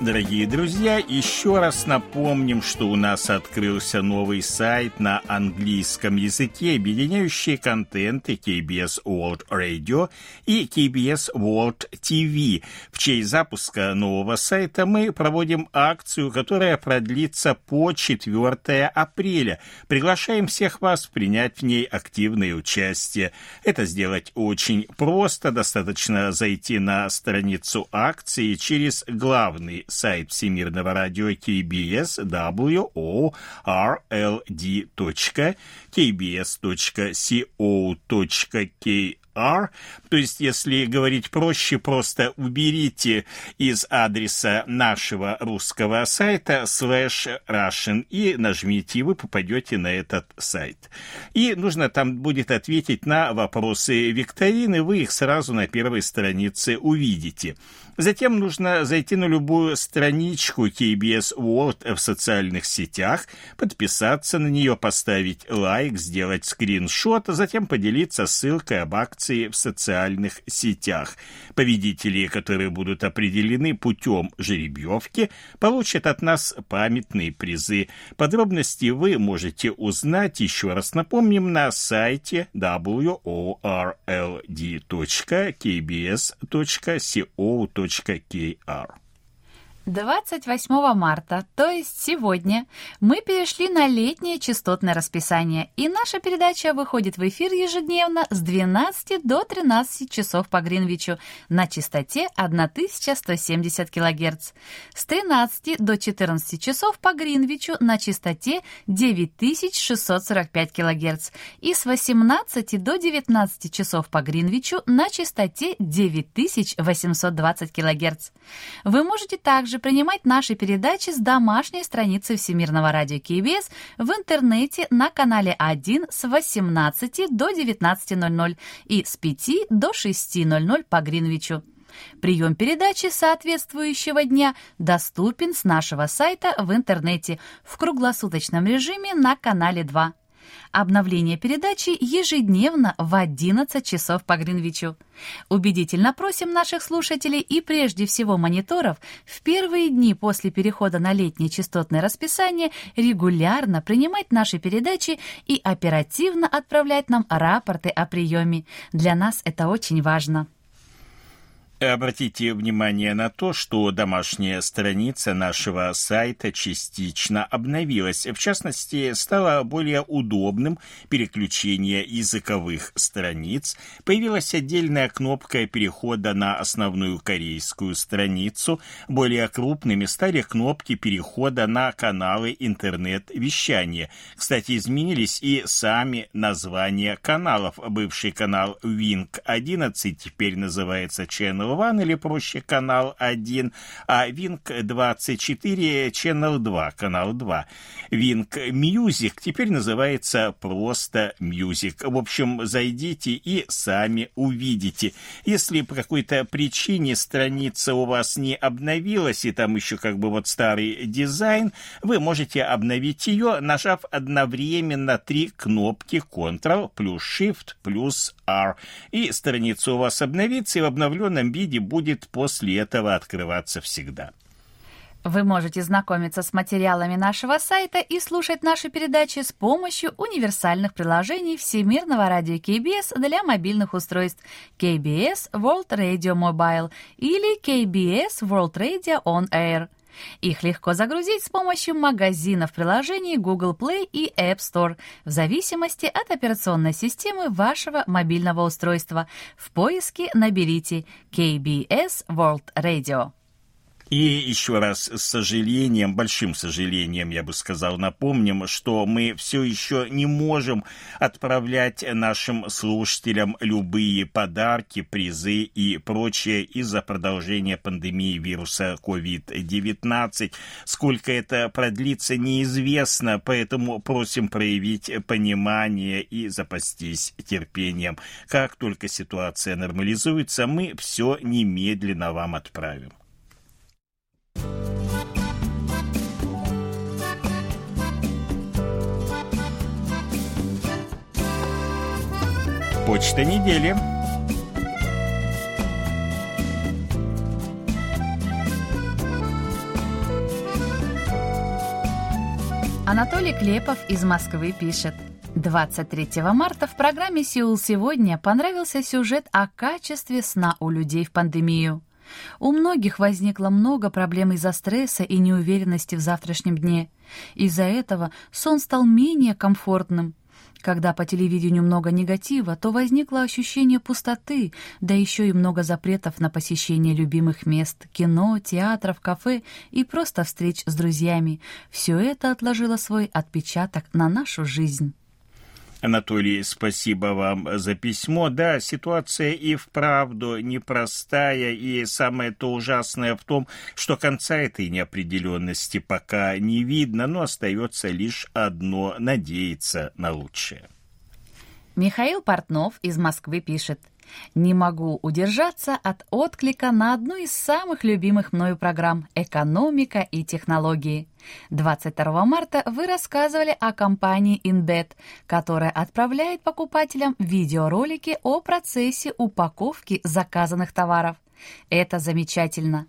Дорогие друзья, еще раз напомним, что у нас открылся новый сайт на английском языке, объединяющий контенты KBS World Radio и KBS World TV. В честь запуска нового сайта мы проводим акцию, которая продлится по 4 апреля. Приглашаем всех вас принять в ней активное участие. Это сделать очень просто. Достаточно зайти на страницу акции через главный сайт Всемирного радио KBS world.kbs.co.kr R. То есть, если говорить проще, просто уберите из адреса нашего русского сайта slash Russian и нажмите, и вы попадете на этот сайт. И нужно там будет ответить на вопросы викторины, вы их сразу на первой странице увидите. Затем нужно зайти на любую страничку KBS World в социальных сетях, подписаться на нее, поставить лайк, сделать скриншот, а затем поделиться ссылкой об акции в социальных сетях. Победители, которые будут определены путем жеребьевки, получат от нас памятные призы. Подробности вы можете узнать, еще раз напомним, на сайте world.kbs.co.kr. 28 марта, то есть сегодня, мы перешли на летнее частотное расписание, и наша передача выходит в эфир ежедневно с 12 до 13 часов по Гринвичу на частоте 1170 кГц, с 13 до 14 часов по Гринвичу на частоте 9645 кГц и с 18 до 19 часов по Гринвичу на частоте 9820 кГц. Вы можете также принимать наши передачи с домашней страницы Всемирного радио КБС в интернете на канале 1 с 18 до 19.00 и с 5 до 6.00 по Гринвичу. Прием передачи соответствующего дня доступен с нашего сайта в интернете в круглосуточном режиме на канале 2. Обновление передачи ежедневно в 11 часов по Гринвичу. Убедительно просим наших слушателей и прежде всего мониторов в первые дни после перехода на летнее частотное расписание регулярно принимать наши передачи и оперативно отправлять нам рапорты о приеме. Для нас это очень важно. Обратите внимание на то, что домашняя страница нашего сайта частично обновилась. В частности, стало более удобным переключение языковых страниц. Появилась отдельная кнопка перехода на основную корейскую страницу. Более крупными стали кнопки перехода на каналы интернет-вещания. Кстати, изменились и сами названия каналов. Бывший канал Wing 11 теперь называется Channel One или проще канал 1, а Wink 24 Channel 2, канал 2. Wink Music теперь называется просто Music. В общем, зайдите и сами увидите. Если по какой-то причине страница у вас не обновилась, и там еще как бы вот старый дизайн, вы можете обновить ее, нажав одновременно три кнопки Ctrl плюс Shift плюс R. И страница у вас обновится, и в обновленном виде будет после этого открываться всегда. Вы можете знакомиться с материалами нашего сайта и слушать наши передачи с помощью универсальных приложений Всемирного радио KBS для мобильных устройств KBS World Radio Mobile или KBS World Radio On Air. Их легко загрузить с помощью магазинов приложений Google Play и App Store в зависимости от операционной системы вашего мобильного устройства. В поиске наберите KBS World Radio. И еще раз с сожалением, большим сожалением, я бы сказал, напомним, что мы все еще не можем отправлять нашим слушателям любые подарки, призы и прочее из-за продолжения пандемии вируса COVID-19. Сколько это продлится, неизвестно, поэтому просим проявить понимание и запастись терпением. Как только ситуация нормализуется, мы все немедленно вам отправим. Почта недели. Анатолий Клепов из Москвы пишет. 23 марта в программе «Сеул сегодня» понравился сюжет о качестве сна у людей в пандемию. У многих возникло много проблем из-за стресса и неуверенности в завтрашнем дне. Из-за этого сон стал менее комфортным. Когда по телевидению много негатива, то возникло ощущение пустоты, да еще и много запретов на посещение любимых мест, кино, театров, кафе и просто встреч с друзьями. Все это отложило свой отпечаток на нашу жизнь. Анатолий, спасибо вам за письмо. Да, ситуация и вправду непростая, и самое-то ужасное в том, что конца этой неопределенности пока не видно, но остается лишь одно — надеяться на лучшее. Михаил Портнов из Москвы пишет. Не могу удержаться от отклика на одну из самых любимых мною программ «Экономика и технологии». 22 марта вы рассказывали о компании InBet, которая отправляет покупателям видеоролики о процессе упаковки заказанных товаров. Это замечательно.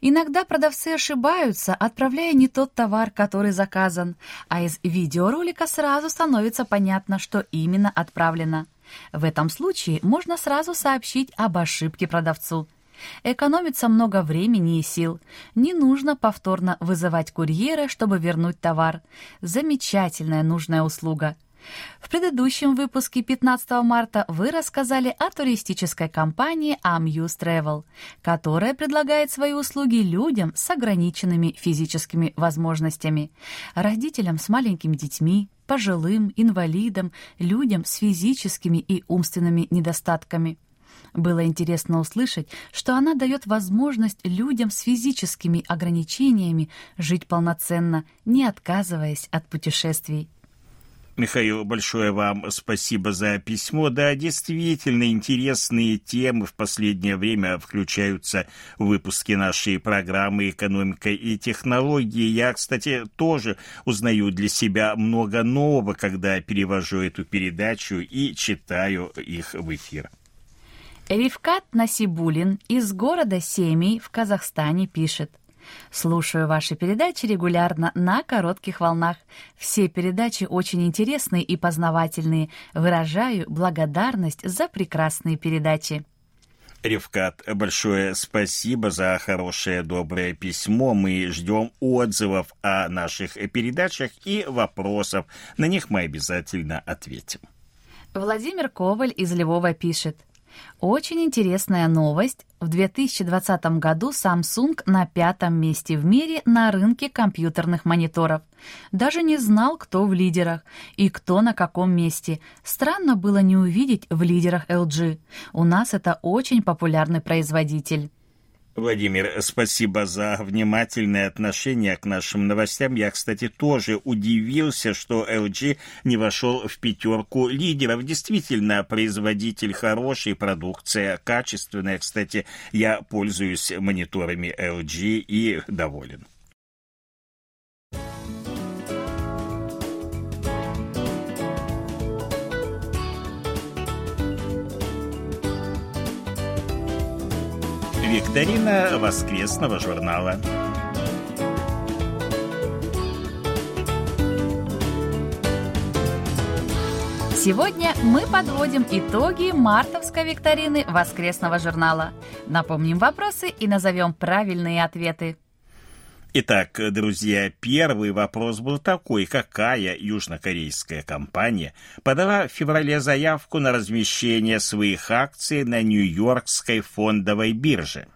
Иногда продавцы ошибаются, отправляя не тот товар, который заказан, а из видеоролика сразу становится понятно, что именно отправлено. В этом случае можно сразу сообщить об ошибке продавцу. Экономится много времени и сил. Не нужно повторно вызывать курьера, чтобы вернуть товар. Замечательная нужная услуга. В предыдущем выпуске 15 марта вы рассказали о туристической компании Amuse Travel, которая предлагает свои услуги людям с ограниченными физическими возможностями, родителям с маленькими детьми, пожилым, инвалидам, людям с физическими и умственными недостатками. Было интересно услышать, что она дает возможность людям с физическими ограничениями жить полноценно, не отказываясь от путешествий. Михаил, большое вам спасибо за письмо. Да, действительно интересные темы в последнее время включаются в выпуски нашей программы «Экономика и технологии». Я, кстати, тоже узнаю для себя много нового, когда перевожу эту передачу и читаю их в эфир. Ривкат Насибулин из города Семей в Казахстане пишет – Слушаю ваши передачи регулярно на коротких волнах. Все передачи очень интересные и познавательные. Выражаю благодарность за прекрасные передачи. Ревкат, большое спасибо за хорошее доброе письмо. Мы ждем отзывов о наших передачах и вопросов. На них мы обязательно ответим. Владимир Коваль из Львова пишет. Очень интересная новость. В 2020 году Samsung на пятом месте в мире на рынке компьютерных мониторов. Даже не знал, кто в лидерах и кто на каком месте. Странно было не увидеть в лидерах LG. У нас это очень популярный производитель. Владимир, спасибо за внимательное отношение к нашим новостям. Я, кстати, тоже удивился, что LG не вошел в пятерку лидеров. Действительно, производитель хороший, продукция качественная. Кстати, я пользуюсь мониторами LG и доволен. Викторина воскресного журнала. Сегодня мы подводим итоги мартовской викторины воскресного журнала. Напомним вопросы и назовем правильные ответы. Итак, друзья, первый вопрос был такой. Какая южнокорейская компания подала в феврале заявку на размещение своих акций на Нью-Йоркской фондовой бирже?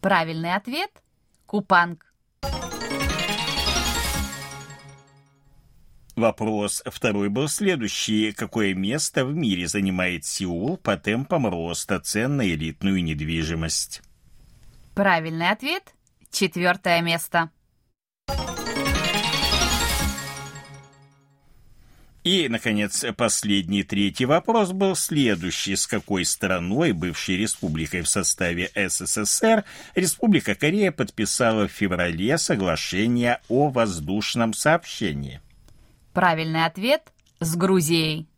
Правильный ответ – Купанг. Вопрос второй был следующий. Какое место в мире занимает Сеул по темпам роста цен на элитную недвижимость? Правильный ответ – четвертое место. И, наконец, последний третий вопрос был следующий. С какой страной, бывшей республикой в составе СССР, Республика Корея подписала в феврале соглашение о воздушном сообщении? Правильный ответ – с Грузией.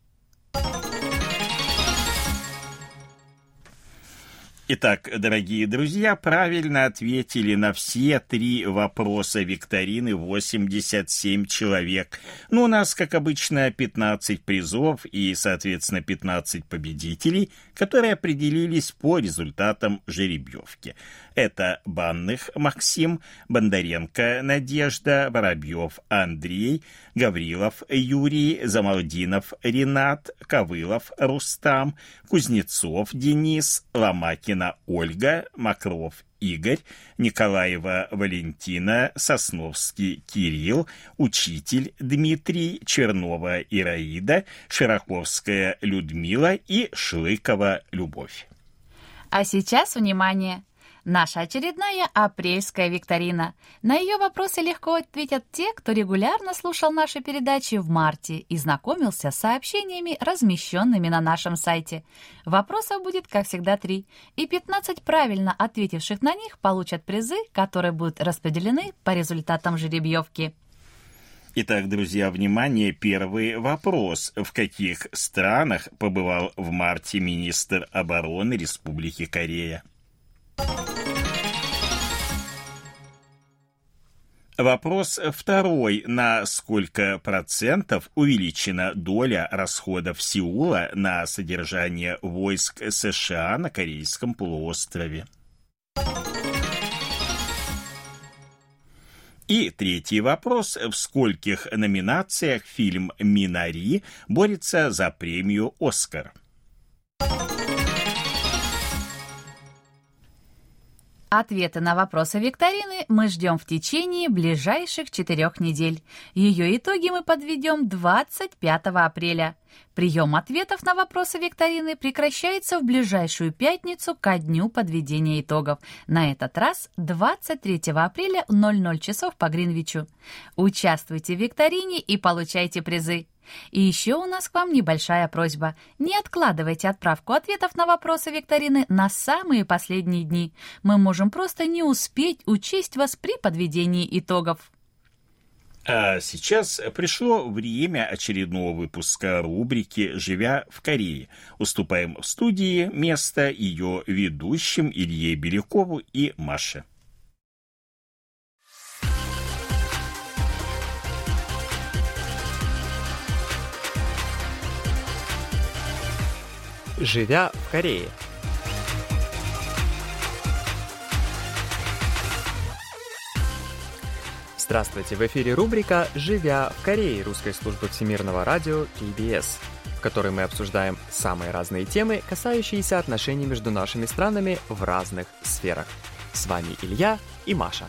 Итак, дорогие друзья, правильно ответили на все три вопроса викторины 87 человек. Ну, у нас, как обычно, 15 призов и, соответственно, 15 победителей, которые определились по результатам жеребьевки. Это Банных Максим, Бондаренко Надежда, Воробьев Андрей, Гаврилов Юрий, Замалдинов Ренат, Ковылов Рустам, Кузнецов Денис, Ломакина Ольга, Макров Игорь, Николаева Валентина, Сосновский Кирилл, Учитель Дмитрий, Чернова Ираида, Широковская Людмила и Шлыкова Любовь. А сейчас, внимание! Наша очередная апрельская викторина. На ее вопросы легко ответят те, кто регулярно слушал наши передачи в марте и знакомился с сообщениями, размещенными на нашем сайте. Вопросов будет, как всегда, три, и 15 правильно ответивших на них получат призы, которые будут распределены по результатам жеребьевки. Итак, друзья, внимание, первый вопрос. В каких странах побывал в марте министр обороны Республики Корея? Вопрос второй. На сколько процентов увеличена доля расходов Сеула на содержание войск США на Корейском полуострове? И третий вопрос. В скольких номинациях фильм «Минари» борется за премию «Оскар»? Ответы на вопросы викторины мы ждем в течение ближайших четырех недель. Ее итоги мы подведем 25 апреля. Прием ответов на вопросы викторины прекращается в ближайшую пятницу ко дню подведения итогов. На этот раз 23 апреля 00 часов по Гринвичу. Участвуйте в викторине и получайте призы. И еще у нас к вам небольшая просьба. Не откладывайте отправку ответов на вопросы викторины на самые последние дни. Мы можем просто не успеть учесть вас при подведении итогов. А сейчас пришло время очередного выпуска рубрики «Живя в Корее». Уступаем в студии место ее ведущим Илье Белякову и Маше. Живя в Корее. Здравствуйте, в эфире рубрика «Живя в Корее» русской службы всемирного радио KBS, в которой мы обсуждаем самые разные темы, касающиеся отношений между нашими странами в разных сферах. С вами Илья и Маша.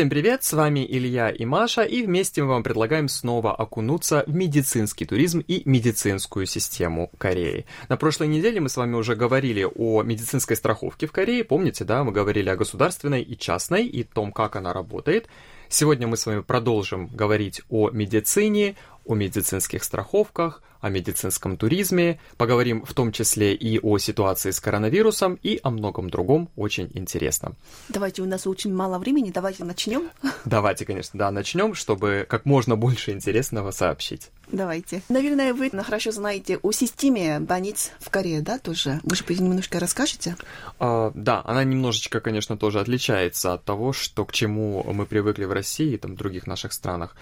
Всем привет, с вами Илья и Маша, и вместе мы вам предлагаем снова окунуться в медицинский туризм и медицинскую систему Кореи. На прошлой неделе мы с вами уже говорили о медицинской страховке в Корее, помните, да, мы говорили о государственной и частной, и том, как она работает. Сегодня мы с вами продолжим говорить о медицине, о медицинских страховках, о медицинском туризме, поговорим в том числе и о ситуации с коронавирусом и о многом другом очень интересном. Давайте, у нас очень мало времени, давайте начнем. Давайте, конечно, да, начнем, чтобы как можно больше интересного сообщить. Давайте. Наверное, вы хорошо знаете о системе больниц в Корее, да, тоже? Может быть, немножко расскажете? А, да, она немножечко, конечно, тоже отличается от того, что к чему мы привыкли в России и там, в других наших странах.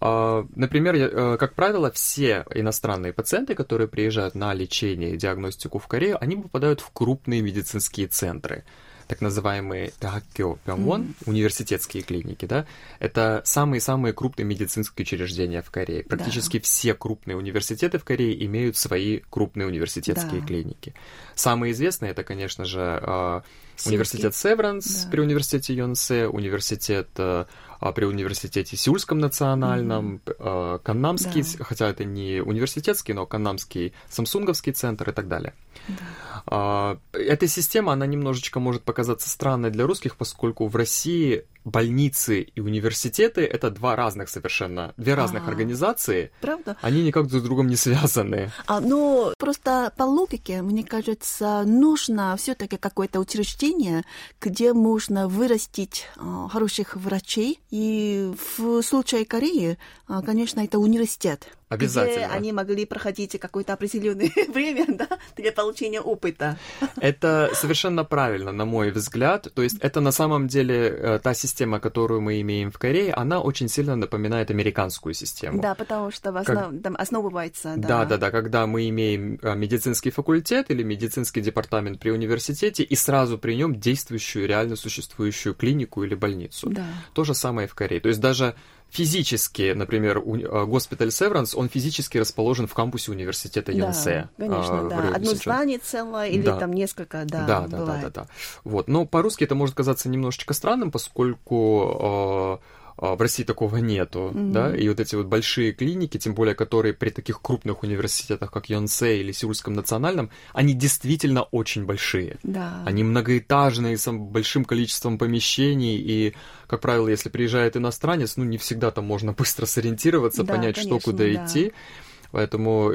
А, например, э, как правило, все иностранные пациенты, которые приезжают на лечение и диагностику в Корею, они попадают в крупные медицинские центры. так называемые Даккё Пёнгвон, университетские клиники, да, это самые-самые крупные медицинские учреждения в Корее. Практически Да. все крупные университеты в Корее имеют свои крупные университетские Да. клиники. Самые известные это, конечно же, э, университет Северанс Да. при университете Йонсе, университет э, при университете Сеульском национальном, э, Каннамский, Да. хотя это не университетский, но Каннамский Самсунговский центр и так далее. А, Эта система, она немножечко может показаться странной для русских, поскольку в России больницы и университеты это два разных совершенно, две разных А. организации, Правда? они никак друг с другом не связаны. А, но просто по логике, мне кажется, нужно все-таки какое-то учреждение, где можно вырастить а, хороших врачей. И в случае Кореи, а, конечно, это университет. Обязательно. Где они могли проходить какое-то определенное время да, для получения опыта. Это совершенно правильно, на мой взгляд. То есть это на самом деле э, та система, которую мы имеем в Корее, она очень сильно напоминает американскую систему. Да, потому что основ- там основывается. Да, да, да, когда мы имеем э, медицинский факультет или медицинский департамент при университете и сразу при нем действующую, реально существующую клинику или больницу. Да. То же самое и в Корее. То есть даже физически, например, уни- э, госпиталь Северанс, он физически расположен в кампусе университета Йонсе. Да, конечно, в да. Одно Синчон. здание целое или Да. там несколько, да, да, да, да, бывает. да, да. Вот. Но по-русски это может казаться немножечко странным, поскольку э, в России такого нету, Мгм. да, и вот эти вот большие клиники, тем более которые при таких крупных университетах, как Йонсе или Сеульском национальном, они действительно очень большие. Да. Они многоэтажные, с большим количеством помещений, и, как правило, если приезжает иностранец, ну, не всегда там можно быстро сориентироваться, Да, понять, что конечно, куда да. идти. Поэтому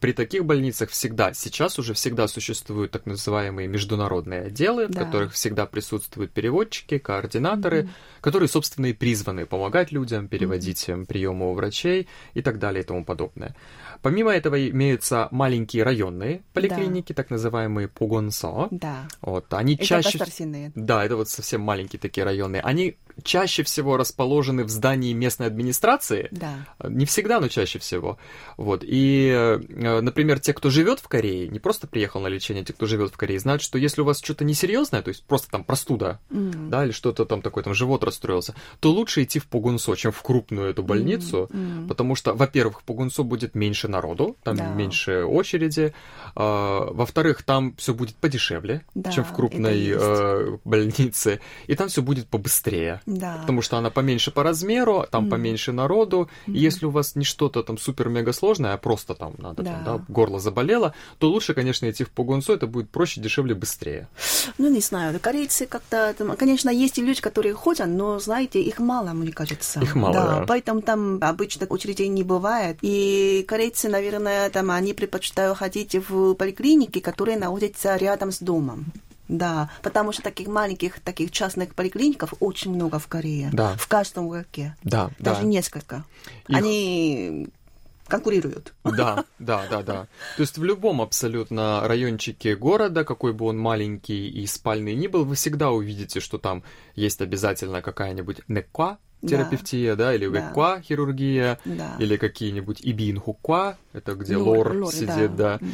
при таких больницах всегда, сейчас уже всегда существуют так называемые международные отделы, в Да. которых всегда присутствуют переводчики, координаторы, которые, собственно, и призваны помогать людям, переводить им приемы у врачей и так далее и тому подобное. Помимо этого имеются маленькие районные поликлиники, так называемые погонсо. Да. Вот, они Это чаще... Да, это вот совсем маленькие такие районы. Они чаще всего расположены в здании местной администрации. Да. Не всегда, но чаще всего. Вот. И, э, например, те, кто живет в Корее, не просто приехал на лечение, те, кто живет в Корее, знают, что если у вас что-то несерьезное, то есть просто там простуда, М. да, или что-то там такое, там живот расстроился, то лучше идти в Пугунсо, чем в крупную эту больницу, М. потому что, во-первых, в Пугунсо будет меньше народу, там Да. меньше очереди, а, во-вторых, там все будет подешевле, Да, чем в крупной э, больнице, и там все будет побыстрее. Да. Потому что она поменьше по размеру, там Мгм. поменьше народу. И если у вас не что-то там супер-мега сложное, а просто там надо, там, Да. да, горло заболело, то лучше, конечно, идти в Пугунсо, это будет проще, дешевле, быстрее. Ну, не знаю, корейцы как-то... там, конечно, есть и люди, которые ходят, но, знаете, их мало, мне кажется. Их мало, да. Поэтому там обычно очередей не бывает. И корейцы, наверное, там, они предпочитают ходить в поликлиники, которые находятся рядом с домом. Да, потому что таких маленьких, таких частных поликлиников очень много в Корее. Да. В каждом городке. Да, Даже да. несколько. Их- Они конкурируют. Да, да, да, да. То есть в любом абсолютно райончике города, какой бы он маленький и спальный ни был, вы всегда увидите, что там есть обязательно какая-нибудь неква, терапевтия, да, или Да. веква, хирургия, Да. или какие-нибудь ибинхуква, это где Лор, лор, лор, сидит, да. М.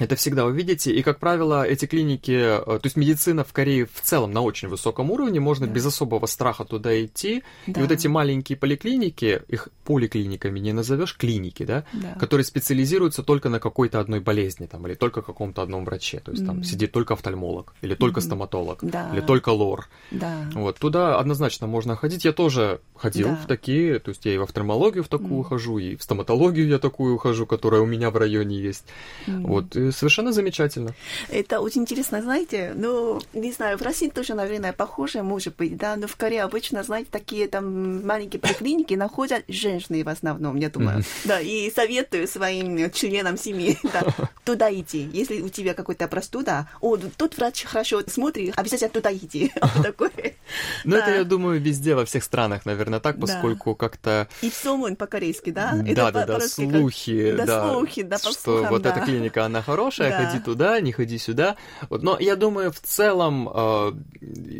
Это всегда увидите, и, как правило, эти клиники, э, то есть медицина в Корее в целом на очень высоком уровне, можно Да. без особого страха туда идти, Да. и вот эти маленькие поликлиники, их поликлиниками не назовешь, клиники, да, Да. которые специализируются только на какой-то одной болезни, там, или только каком-то одном враче, то есть там Мгм. сидит только офтальмолог, или только Мгм. стоматолог, Да. или только лор. Да. Вот, туда однозначно можно ходить. Я тоже ходил Да. в такие, то есть я и в офтальмологию в такую Мгм. хожу, и в стоматологию я такую хожу, которая у меня в районе есть. М. Вот, и совершенно замечательно. Это очень интересно, знаете, ну, не знаю, в России тоже, наверное, похоже, может быть, да, но в Корее обычно, знаете, такие там маленькие поликлиники находят женщины в основном, я думаю. Мгм. Да, и советую своим членам семьи, да, туда идти. Если у тебя какая-то простуда, о, тут врач хорошо смотрит, обязательно туда иди. Но это, я думаю, везде, во всех странах, наверное, так, поскольку как-то... И по-корейски, да? Да, да, да, слухи, Да, слухи, да, что вот эта клиника, она хорошая, Да. ходи туда, не ходи сюда. Вот, но я думаю, в целом, э,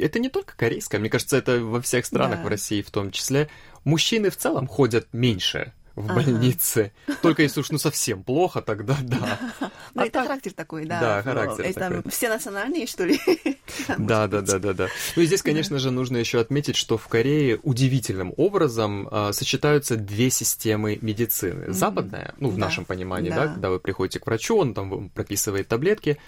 это не только корейская, мне кажется, это во всех странах, Да. в России в том числе, мужчины в целом ходят меньше в больнице. Только если уж ну совсем плохо, тогда да. Ну, это характер такой, да. Да, характер Это все национальные, что ли? Да, да, да, да, да. Ну и здесь, конечно же, нужно еще отметить, что в Корее удивительным образом а, сочетаются две системы медицины. Западная, ну, в нашем понимании, да, когда вы приходите к врачу, он там вам прописывает таблетки,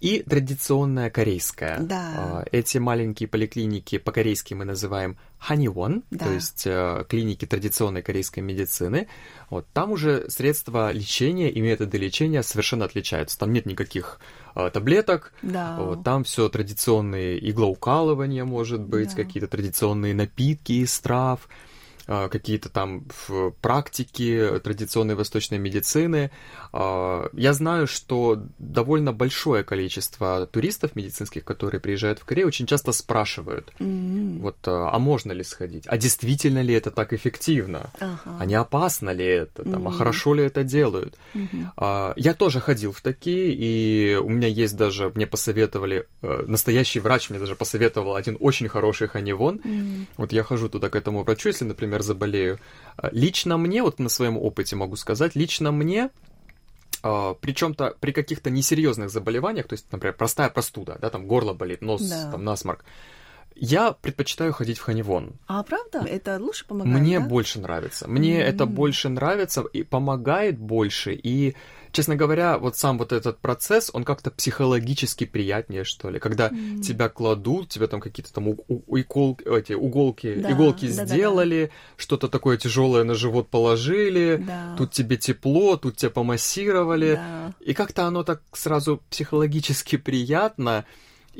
и традиционная корейская. Да. А, эти маленькие поликлиники по-корейски мы называем ханиwon, Да. то есть э, клиники традиционной корейской медицины. Вот там уже средства лечения и методы лечения совершенно отличаются. Там нет никаких э, таблеток. Да. Вот, там все традиционные иглоукалывания, может быть, Да. какие-то традиционные напитки из трав какие-то там практики традиционной восточной медицины. А, Я знаю, что довольно большое количество туристов медицинских, которые приезжают в Корею, очень часто спрашивают, М, вот, а а можно ли сходить? А действительно ли это так эффективно? ага. А не опасно ли это? Там, а Мгм. хорошо ли это делают? А, Я тоже ходил в такие, и у меня есть даже, мне посоветовали, э, настоящий врач мне даже посоветовал один очень хороший ханивон. М, Вот я хожу туда к этому врачу, если, например, заболею. А, Лично мне, вот на своем опыте могу сказать, лично мне, при чем-то при каких-то несерьезных заболеваниях, то есть, например, простая простуда, да, там горло болит, нос, Да. там насморк, я предпочитаю ходить в ханивон. А правда? Это лучше помогает, Мне да? больше нравится. Мне это М. больше нравится и помогает больше. И, честно говоря, вот сам вот этот процесс, он как-то психологически приятнее, что ли. Когда М. тебя кладут, тебе там какие-то там у- у- укол- эти уголки, Да, иголки да-да-да. сделали, что-то такое тяжелое на живот положили, Да. тут тебе тепло, тут тебя помассировали. Да. И как-то оно так сразу психологически приятно.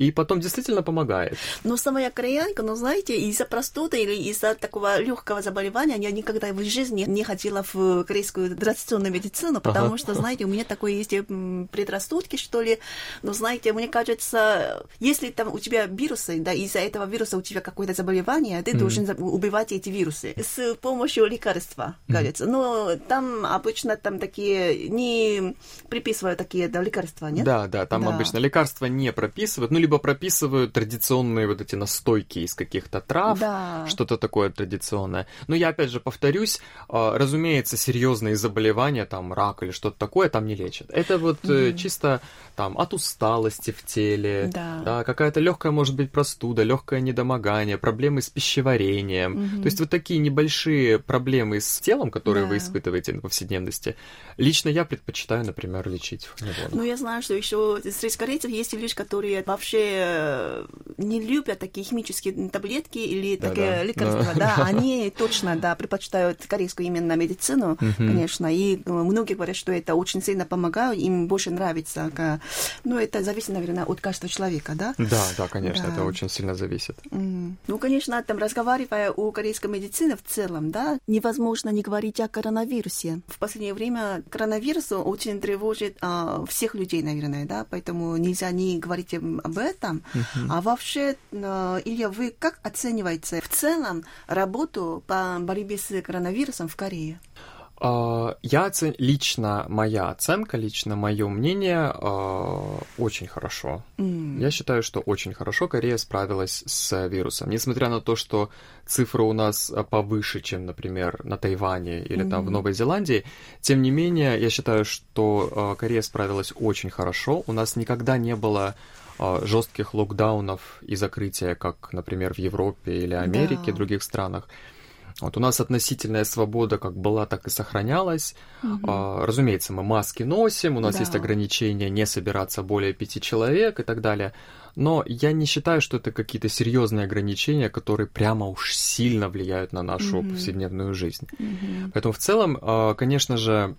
И потом действительно помогает. Но сама я кореянка, но знаете, из-за простуды или из-за такого легкого заболевания я никогда в жизни не ходила в корейскую традиционную медицину, потому Ага. что, знаете, у меня такое есть м, предрассудки, что ли. Но, знаете, мне кажется, если там у тебя вирусы, да, из-за этого вируса у тебя какое-то заболевание, ты Мгм. должен убивать эти вирусы с помощью лекарства, кажется. Но там обычно там такие не приписывают такие да, лекарства, нет? Да, да, там Да. обычно лекарства не прописывают, ну, либо прописывают традиционные вот эти настойки из каких-то трав, Да. что-то такое традиционное. Но я опять же повторюсь, а, разумеется, серьезные заболевания, там рак или что-то такое, там не лечат. Это вот э, чисто там от усталости в теле, Да. какая-то легкая, может быть, простуда, легкое недомогание, проблемы с пищеварением. Мгм. То есть вот такие небольшие проблемы с телом, которые вы Да. испытываете на повседневности. Лично я предпочитаю, например, лечить. Ну, я знаю, что еще среди корейцев есть люди, которые вообще э, не любят такие химические таблетки или Да-да. такие лекарства. Да. Да, они точно, да, предпочитают корейскую именно медицину, Мгм. конечно. И э, многие говорят, что это очень сильно помогает, им больше нравится. Ка- Ну, это зависит, наверное, от каждого человека, да? Да, да, конечно, Да. это очень сильно зависит. М. Ну, конечно, там разговаривая о корейской медицине в целом, да, невозможно не говорить о коронавирусе. В последнее время коронавирус очень тревожит а, всех людей, наверное, да, поэтому нельзя не говорить об этом. А вообще, а, Илья, вы как оцениваете в целом работу по борьбе с коронавирусом в Корее? А, Я оцен... лично моя оценка, лично мое мнение а, очень хорошо. Я считаю, что очень хорошо Корея справилась с вирусом. Несмотря на то, что цифры у нас повыше, чем, например, на Тайване или там в. Новой Зеландии, тем не менее, я считаю, что а, Корея справилась очень хорошо. У нас никогда не было жестких локдаунов и закрытия, как, например, в Европе или Америке, Да. других странах. Вот у нас относительная свобода как была, так и сохранялась. А, разумеется, мы маски носим, у нас Да. есть ограничения не собираться более пяти человек и так далее. Но я не считаю, что это какие-то серьезные ограничения, которые прямо уж сильно влияют на нашу Мгм. повседневную жизнь. Мгм. Поэтому в целом, а, конечно же,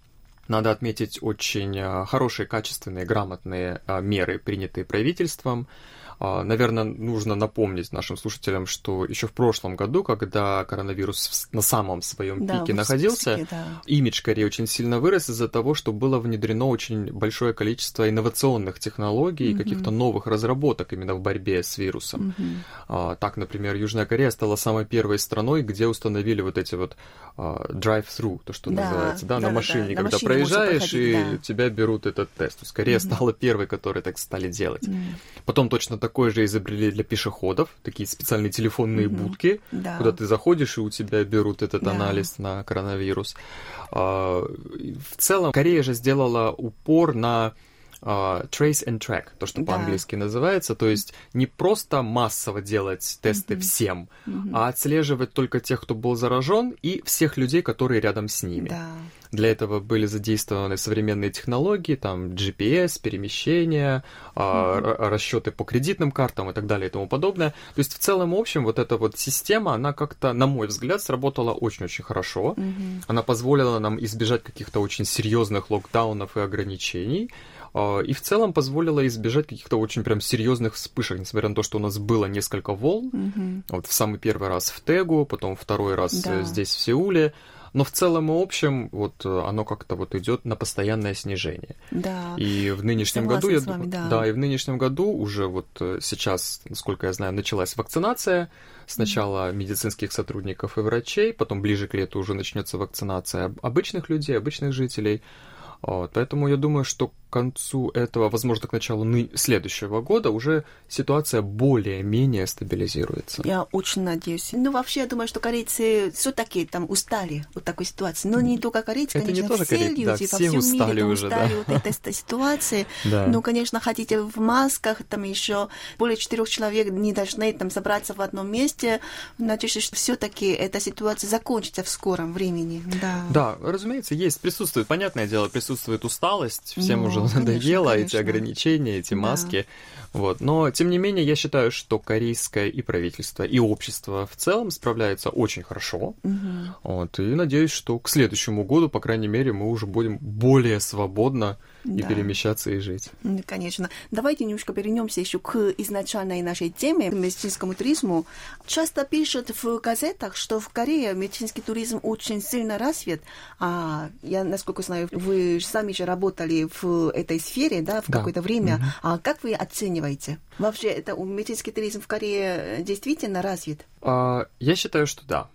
надо отметить очень а, хорошие, качественные, грамотные а, меры, принятые правительством. А, Наверное, нужно напомнить нашим слушателям, что еще в прошлом году, когда коронавирус на самом своем Да, пике находился, списке, да. имидж Кореи очень сильно вырос из-за того, что было внедрено очень большое количество инновационных технологий и Мгм. каких-то новых разработок именно в борьбе с вирусом. А, Так, например, Южная Корея стала самой первой страной, где установили вот эти вот а, drive-through, то, что Да, называется, да, на да-да-да, машине, на когда машине, проезжаешь, и да. тебя берут этот тест. То есть Корея mm-hmm. стала первой, которая так стали делать. Mm-hmm. Потом точно такое же изобрели для пешеходов, такие специальные телефонные mm-hmm. будки, да. куда ты заходишь, и у тебя берут этот да. анализ на коронавирус. А, в целом, Корея же сделала упор на uh, trace and track, то, что да. по-английски называется, то есть не просто массово делать тесты mm-hmm. всем, mm-hmm. а отслеживать только тех, кто был заражен, и всех людей, которые рядом с ними. Да. Для этого были задействованы современные технологии, там GPS, перемещения, mm-hmm. расчеты по кредитным картам и так далее и тому подобное. То есть в целом, в общем, вот эта вот система, она как-то, на мой взгляд, сработала очень-очень хорошо. Mm-hmm. Она позволила нам избежать каких-то очень серьезных локдаунов и ограничений. А, и в целом позволило избежать каких-то очень прям серьезных вспышек, несмотря на то, что у нас было несколько волн. Mm-hmm. Вот в самый первый раз в Тегу, потом второй раз да. здесь в Сеуле. Но в целом и общем, вот э, оно как-то вот идет на постоянное снижение. Да. И в нынешнем Согласна году, с вами, я, да. да, и в нынешнем году уже вот э, сейчас, насколько я знаю, началась вакцинация. Сначала mm-hmm. медицинских сотрудников и врачей, потом ближе к лету уже начнется вакцинация обычных людей, обычных жителей. Вот, поэтому я думаю, что концу этого, возможно, к началу следующего года уже ситуация более-менее стабилизируется. Я очень надеюсь. Ну, вообще, я думаю, что корейцы все-таки там устали от такой ситуации. Но не только корейцы, Это конечно, не тоже все корей... люди да, во все всем устали мире уже, устали да. от этой ситуации. Да. Ну, конечно, хотите в масках, там еще более четырех человек не должны там собраться в одном месте. Надеюсь, что все-таки эта ситуация закончится в скором времени. Да. Да, разумеется, есть, присутствует, понятное дело, присутствует усталость, всем уже конечно, надоело эти конечно. ограничения, эти Да. маски. Вот. Но, тем не менее, я считаю, что корейское и правительство, и общество в целом справляются очень хорошо. Мгм. Вот. И надеюсь, что к следующему году, по крайней мере, мы уже будем более свободно и Да. перемещаться и жить. Конечно. Давайте немножко вернемся еще к изначальной нашей теме, к медицинскому туризму. Часто пишут в газетах, что в Корее медицинский туризм очень сильно развит. А я, насколько знаю, вы сами же работали в этой сфере, да, в Да. какое-то время. Мгм. А как вы оцениваете? Вообще, это медицинский туризм в Корее действительно развит? А, я считаю, что да.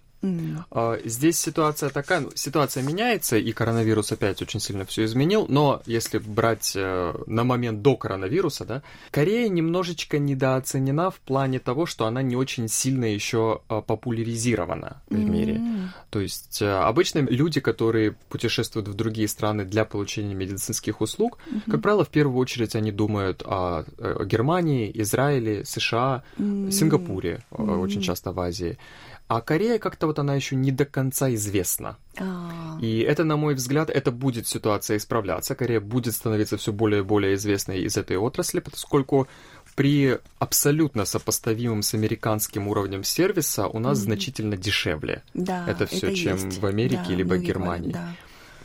А, Здесь ситуация такая, ну, ситуация меняется, и коронавирус опять очень сильно все изменил, но если брать э, на момент до коронавируса, да, Корея немножечко недооценена в плане того, что она не очень сильно еще э, популяризирована в мире. М. То есть э, обычно люди, которые путешествуют в другие страны для получения медицинских услуг, как правило, в первую очередь они думают о, Германии, Израиле, США, М. Сингапуре, М. очень часто в Азии. А Корея как-то вот она еще не до конца известна. А. И это, на мой взгляд, это будет ситуация исправляться. Корея будет становиться все более и более известной из этой отрасли, поскольку при абсолютно сопоставимом с американским уровнем сервиса у нас Мгм. значительно дешевле. Да, это всё, чем есть. в Америке Да, либо и Германии. Да.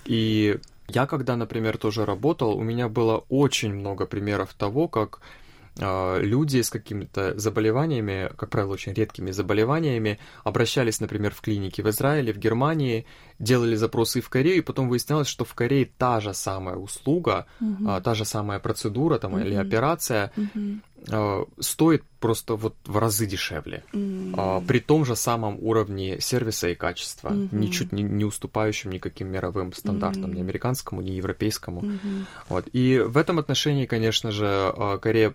И я, когда, например, тоже работал, у меня было очень много примеров того, как люди с какими-то заболеваниями, как правило, очень редкими заболеваниями, обращались, например, в клиники в Израиле, в Германии, делали запросы и в Корею, и потом выяснялось, что в Корее та же самая услуга, а, та же самая процедура там, или Мгм. операция а, стоит просто вот в разы дешевле. А, при том же самом уровне сервиса и качества, Мгм. ничуть не, не уступающим никаким мировым стандартам, Мгм. ни американскому, ни европейскому. Мгм. Вот. И в этом отношении, конечно же, а, Корея а,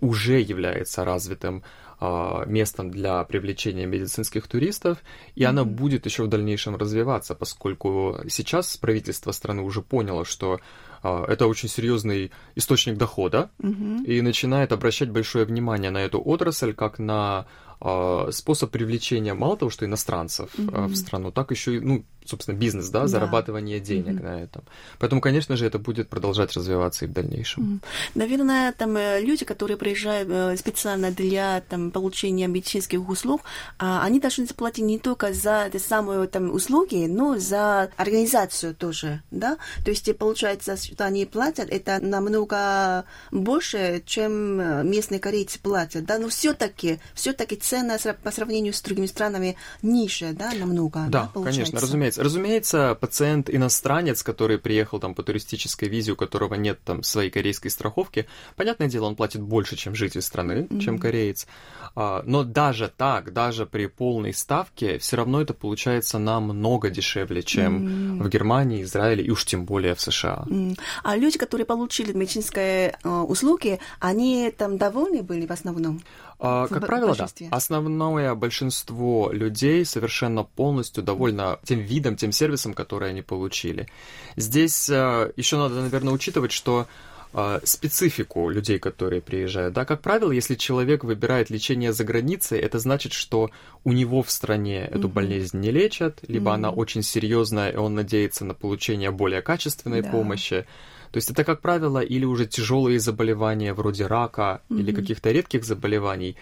уже является развитым а, местом для привлечения медицинских туристов, и она Мгм. будет еще в дальнейшем развиваться, поскольку сейчас правительство страны уже поняло, что а, это очень серьезный источник дохода, Мгм. и начинает обращать большое внимание на эту отрасль как на а, способ привлечения мало того, что иностранцев а, Мгм. в страну, так еще и, ну, собственно, бизнес, да, Да. зарабатывание денег Мгм. на этом. Поэтому, конечно же, это будет продолжать развиваться и в дальнейшем. М. Наверное, там э, люди, которые приезжают э, специально для там, получения медицинских услуг, а, они должны заплатить не только за эти самые там, услуги, но за организацию тоже, да? То есть получается, что они платят, это намного больше, чем э, местные корейцы платят, да? Но все-таки, все-таки цена по сравнению с другими странами ниже, да, намного. Да, да конечно, разумеется. Разумеется, пациент иностранец, который приехал там по туристической визе, у которого нет там своей корейской страховки, понятное дело, он платит больше, чем житель страны, mm-hmm. чем кореец. А, но даже так, даже при полной ставке, все равно это получается намного дешевле, чем mm-hmm. в Германии, Израиле и уж тем более в США. Mm-hmm. А люди, которые получили медицинские э, услуги, они там довольны были в основном? А, как правило, да. Основное большинство людей совершенно полностью довольно тем видом, тем сервисом, который они получили. Здесь э, еще надо, наверное, учитывать, что э, специфику людей, которые приезжают. Да, как правило, если человек выбирает лечение за границей, это значит, что у него в стране mm-hmm. эту болезнь не лечат, либо mm-hmm. она очень серьезная, и он надеется на получение более качественной да. помощи. То есть это, как правило, или уже тяжелые заболевания вроде рака mm-hmm. или каких-то редких заболеваний,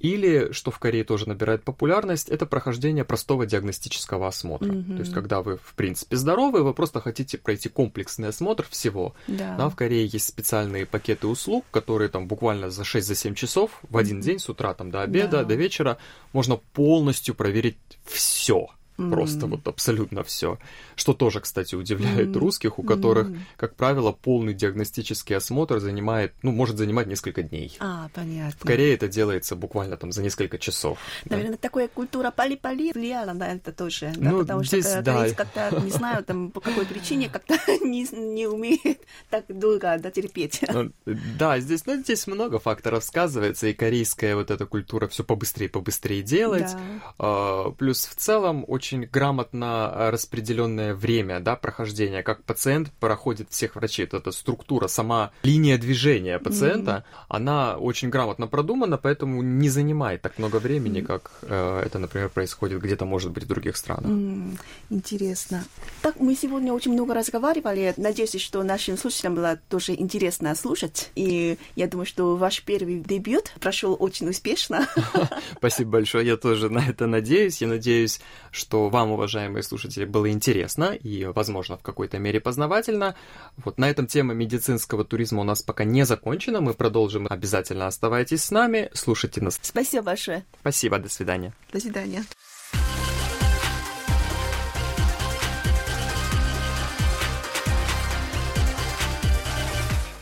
или, что в Корее тоже набирает популярность, это прохождение простого диагностического осмотра. Mm-hmm. То есть, когда вы, в принципе, здоровы, вы просто хотите пройти комплексный осмотр всего. Да. Да, в Корее есть специальные пакеты услуг, которые там буквально за 6-7 часов в один mm-hmm. день, с утра там до обеда, да. до вечера, можно полностью проверить все Mm. Просто вот абсолютно все. Что тоже, кстати, удивляет mm. русских, у которых, mm. как правило, полный диагностический осмотр занимает, ну, может занимать несколько дней. А, понятно. В Корее это делается буквально там за несколько часов. Наверное, да. такая культура пали-пали влияла на это тоже. Да, ну, потому здесь, что да. как-то, не знаю, там по какой причине как-то не, не умеет так долго дотерпеть. Ну, да, здесь, ну, здесь много факторов сказывается, и корейская вот эта культура все побыстрее, побыстрее делать. Да. А, плюс в целом очень очень грамотно э, распределенное время да, прохождения, как пациент проходит всех врачей. Вот эта структура, сама линия движения пациента, mm-hmm. она очень грамотно продумана, поэтому не занимает так много времени, mm-hmm. как э, это, например, происходит где-то, может быть, в других странах. Mm-hmm. Интересно. Так, мы сегодня очень много разговаривали. Надеюсь, что нашим слушателям было тоже интересно слушать. И я думаю, что ваш первый дебют прошел очень успешно. Спасибо большое. Я тоже на это надеюсь. Я надеюсь, что что вам, уважаемые слушатели, было интересно и, возможно, в какой-то мере познавательно. Вот на этом тема медицинского туризма у нас пока не закончена. Мы продолжим. Обязательно оставайтесь с нами, слушайте нас. Спасибо большое. Спасибо, до свидания. До свидания.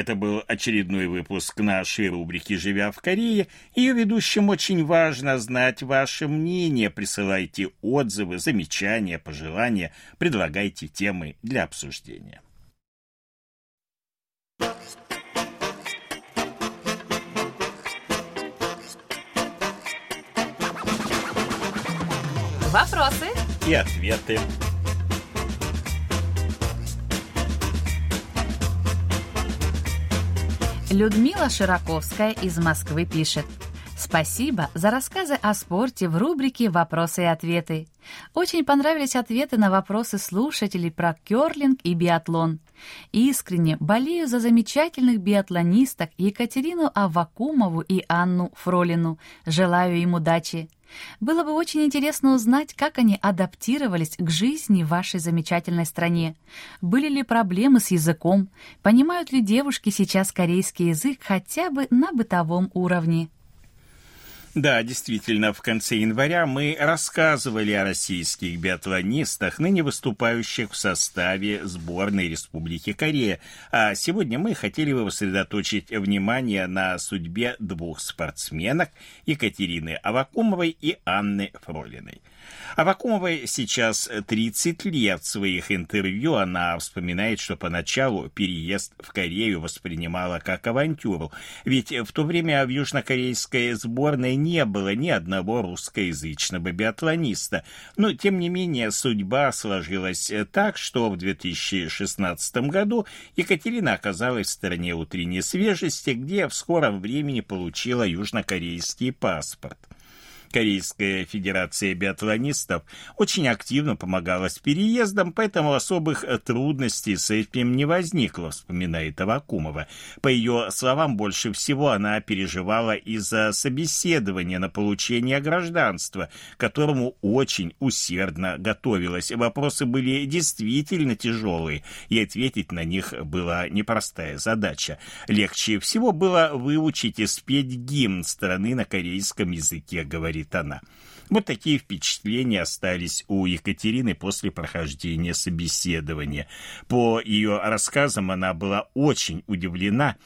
Это был очередной выпуск нашей рубрики «Живя в Корее». Ее ведущим очень важно знать ваше мнение. Присылайте отзывы, замечания, пожелания, предлагайте темы для обсуждения. Вопросы и ответы. Людмила Широковская из Москвы пишет. Спасибо за рассказы о спорте в рубрике «Вопросы и ответы». Очень понравились ответы на вопросы слушателей про керлинг и биатлон. Искренне болею за замечательных биатлонисток Екатерину Авакумову и Анну Фролину. Желаю им удачи. Было бы очень интересно узнать, как они адаптировались к жизни в вашей замечательной стране. Были ли проблемы с языком? Понимают ли девушки сейчас корейский язык хотя бы на бытовом уровне? Да, действительно, в конце января мы рассказывали о российских биатлонистах, ныне выступающих в составе сборной Республики Корея. А сегодня мы хотели бы сосредоточить внимание на судьбе двух спортсменок Екатерины Авакумовой и Анны Фролиной. Авакумовой сейчас 30 лет. В своих интервью она вспоминает, что поначалу переезд в Корею воспринимала как авантюру, ведь в то время в южнокорейской сборной не было ни одного русскоязычного биатлониста. Но, тем не менее, судьба сложилась так, что в 2016 году Екатерина оказалась в стране утренней свежести, где в скором времени получила южнокорейский паспорт. Корейская федерация биатлонистов очень активно помогала с переездом, поэтому особых трудностей с этим не возникло, вспоминает Авакумова. По ее словам, больше всего она переживала из-за собеседования на получение гражданства, которому очень усердно готовилась. Вопросы были действительно тяжелые, и ответить на них была непростая задача. Легче всего было выучить и спеть гимн страны на корейском языке, говорит говорит она. Вот такие впечатления остались у Екатерины после прохождения собеседования. По ее рассказам она была очень удивлена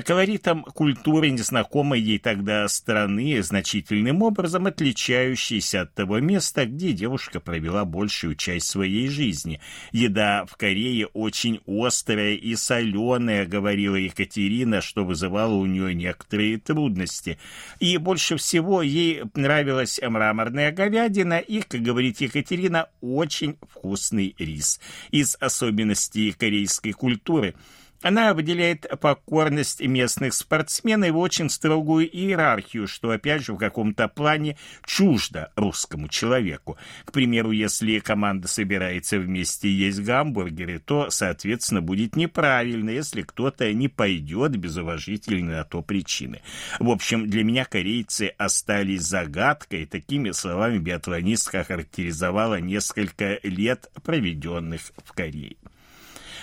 колоритом культуры незнакомой ей тогда страны, значительным образом отличающейся от того места, где девушка провела большую часть своей жизни. Еда в Корее очень острая и соленая, говорила Екатерина, что вызывало у нее некоторые трудности. И больше всего ей нравилась мраморная говядина и, как говорит Екатерина, очень вкусный рис. Из особенностей корейской культуры – она выделяет покорность местных спортсменов и очень строгую иерархию, что, опять же, в каком-то плане чуждо русскому человеку. К примеру, если команда собирается вместе есть гамбургеры, то, соответственно, будет неправильно, если кто-то не пойдет без уважительной на то причины. В общем, для меня корейцы остались загадкой. Такими словами биатлонистка характеризовала несколько лет, проведенных в Корее.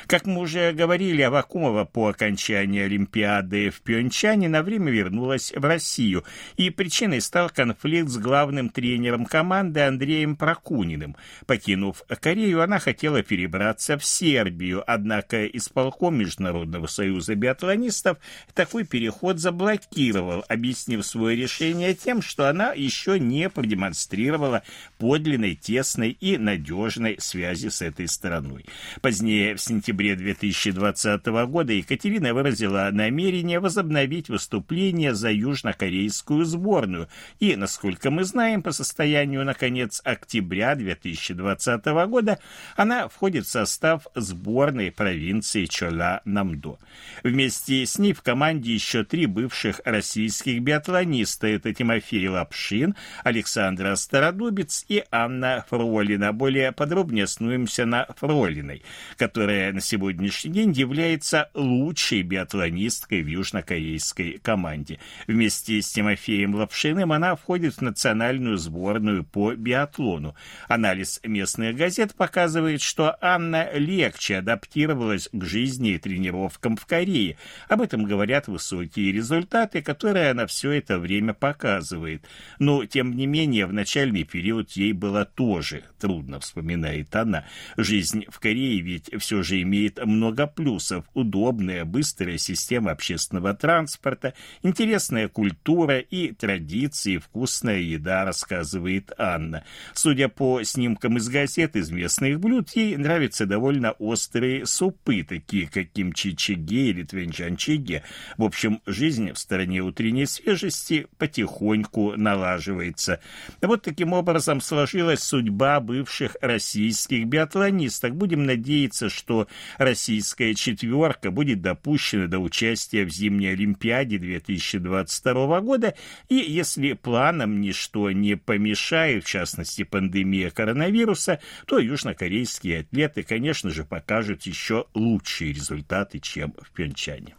Как мы уже говорили, Авакумова по окончании Олимпиады в Пьончане на время вернулась в Россию, и причиной стал конфликт с главным тренером команды Андреем Прокуниным. Покинув Корею, она хотела перебраться в Сербию, однако исполком Международного союза биатлонистов такой переход заблокировал, объяснив свое решение тем, что она еще не продемонстрировала подлинной, тесной и надежной связи с этой страной. Позднее, в сентябре октябре 2020 года Екатерина выразила намерение возобновить выступление за южнокорейскую сборную. И, насколько мы знаем, по состоянию на конец октября 2020 года она входит в состав сборной провинции Чола-Намдо. Вместе с ней в команде еще три бывших российских биатлониста. Это Тимофей Лапшин, Александра Стародубец и Анна Фролина. Более подробнее остановимся на Фролиной, которая на сегодняшний день является лучшей биатлонисткой в южнокорейской команде. Вместе с Тимофеем Лапшиным она входит в национальную сборную по биатлону. Анализ местных газет показывает, что Анна легче адаптировалась к жизни и тренировкам в Корее. Об этом говорят высокие результаты, которые она все это время показывает. Но, тем не менее, в начальный период ей было тоже трудно, вспоминает она. Жизнь в Корее ведь все же имеет имеет много плюсов. Удобная, быстрая система общественного транспорта, интересная культура и традиции, вкусная еда, рассказывает Анна. Судя по снимкам из газет, из местных блюд, ей нравятся довольно острые супы, такие как кимчи-чиге или твенчан-чиге. В общем, жизнь в стороне утренней свежести потихоньку налаживается. Вот таким образом сложилась судьба бывших российских биатлонисток. Будем надеяться, что российская четверка будет допущена до участия в зимней Олимпиаде 2022 года, и если планам ничто не помешает, в частности пандемия коронавируса, то южнокорейские атлеты, конечно же, покажут еще лучшие результаты, чем в Пьончане.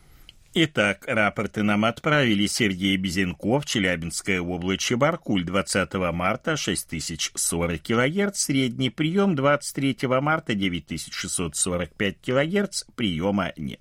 Итак, рапорты нам отправили Сергей Безенков, Челябинская область, Чебаркуль, 20 марта 6040 кГц, средний прием 23 марта 9645 кГц, приема нет.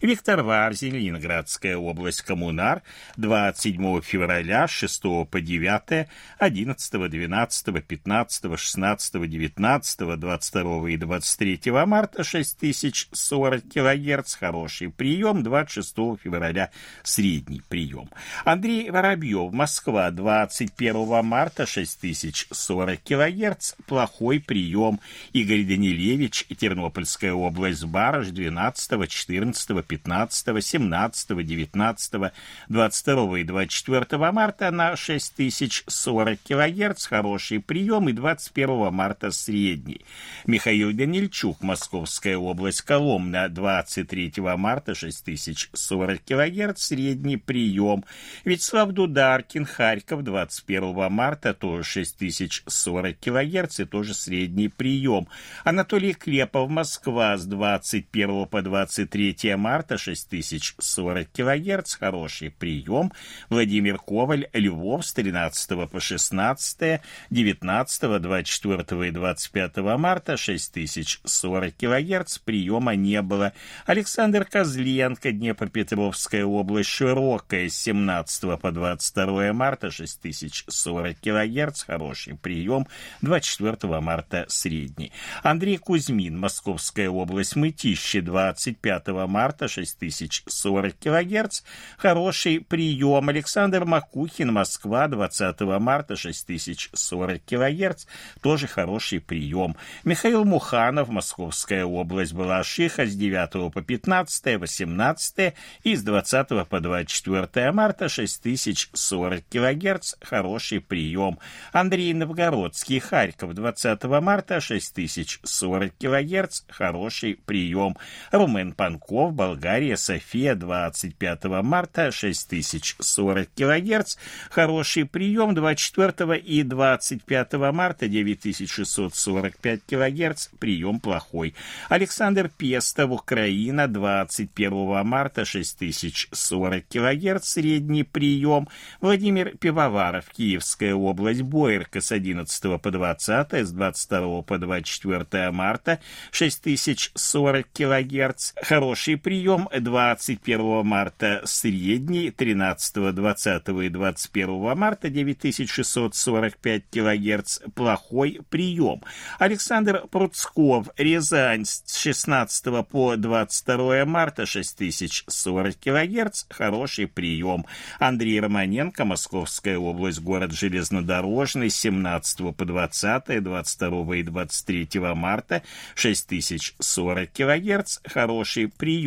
Виктор Варзин, Ленинградская область, Коммунар, 27 февраля, 6 по 9, 11, 12, 15, 16, 19, 22 и 23 марта 6040 кГц, хороший прием, 26 февраля, средний прием. Андрей Воробьев, Москва, 21 марта 6040 кГц, плохой прием. Игорь Данилевич, Тернопольская область, Барыш, 12, 14, 15, 17, 19, 22 и 24 марта на 6040 кГц, хороший прием, и 21 марта средний. Михаил Данильчук, Московская область, Коломна, 23 марта 6040 кГц, средний прием. Вячеслав Дударкин, Харьков, 21 марта, тоже 6040 кГц, и тоже средний прием. Анатолий Клепов, Москва, с 21 по 23 марта, 6040 кГц, хороший прием. Владимир Коваль, Львов, с 13 по 16, 19, 24 и 25 марта, 6040 кГц, приема не было. Александр Козленко, Днепропетровская область, Широкая, с 17 по 22 марта, 6040 кГц, хороший прием, 24 марта средний. Андрей Кузьмин, Московская область, Мытищи, 25 марта, 6040 кГц, хороший прием. Александр Макухин, Москва, 20 марта, 6040 кГц, тоже хороший прием. Михаил Муханов, Московская область, Балашиха, с 9 по 15, 18 и с 20 по 24 марта, 6040 кГц, хороший прием. Андрей Новгородский, Харьков, 20 марта, 6040 кГц, хороший прием. Румен Панков, Болгария, София, 25 марта, 6040 кГц, хороший прием. 24 и 25 марта, 9645 кГц, прием плохой. Александр Пестов, Украина, 21 марта, 6040 кГц, средний прием. Владимир Пивоваров, Киевская область, Боярка, с 11 по 20, с 22 по 24 марта 6040 кГц. Хороший прием 21 марта средний, 13, 20 и 21 марта 9645 кГц. Плохой прием. Александр Пруцков, Рязань с 16 по 22 марта 6040 кГц. Хороший прием. Андрей Романенко, Московская область, город Железнодорожный, 17 по 20, 22 и 23 марта 6040 кГц. Хороший прием.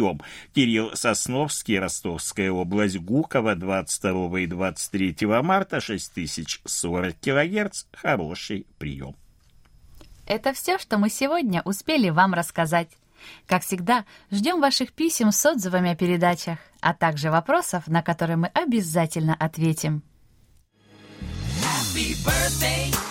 Кирилл Сосновский, Ростовская область, Гуково, 22 и 23 марта 6040 кГц. Хороший прием. Это все, что мы сегодня успели вам рассказать. Как всегда, ждем ваших писем с отзывами о передачах, а также вопросов, на которые мы обязательно ответим. Happy birthday.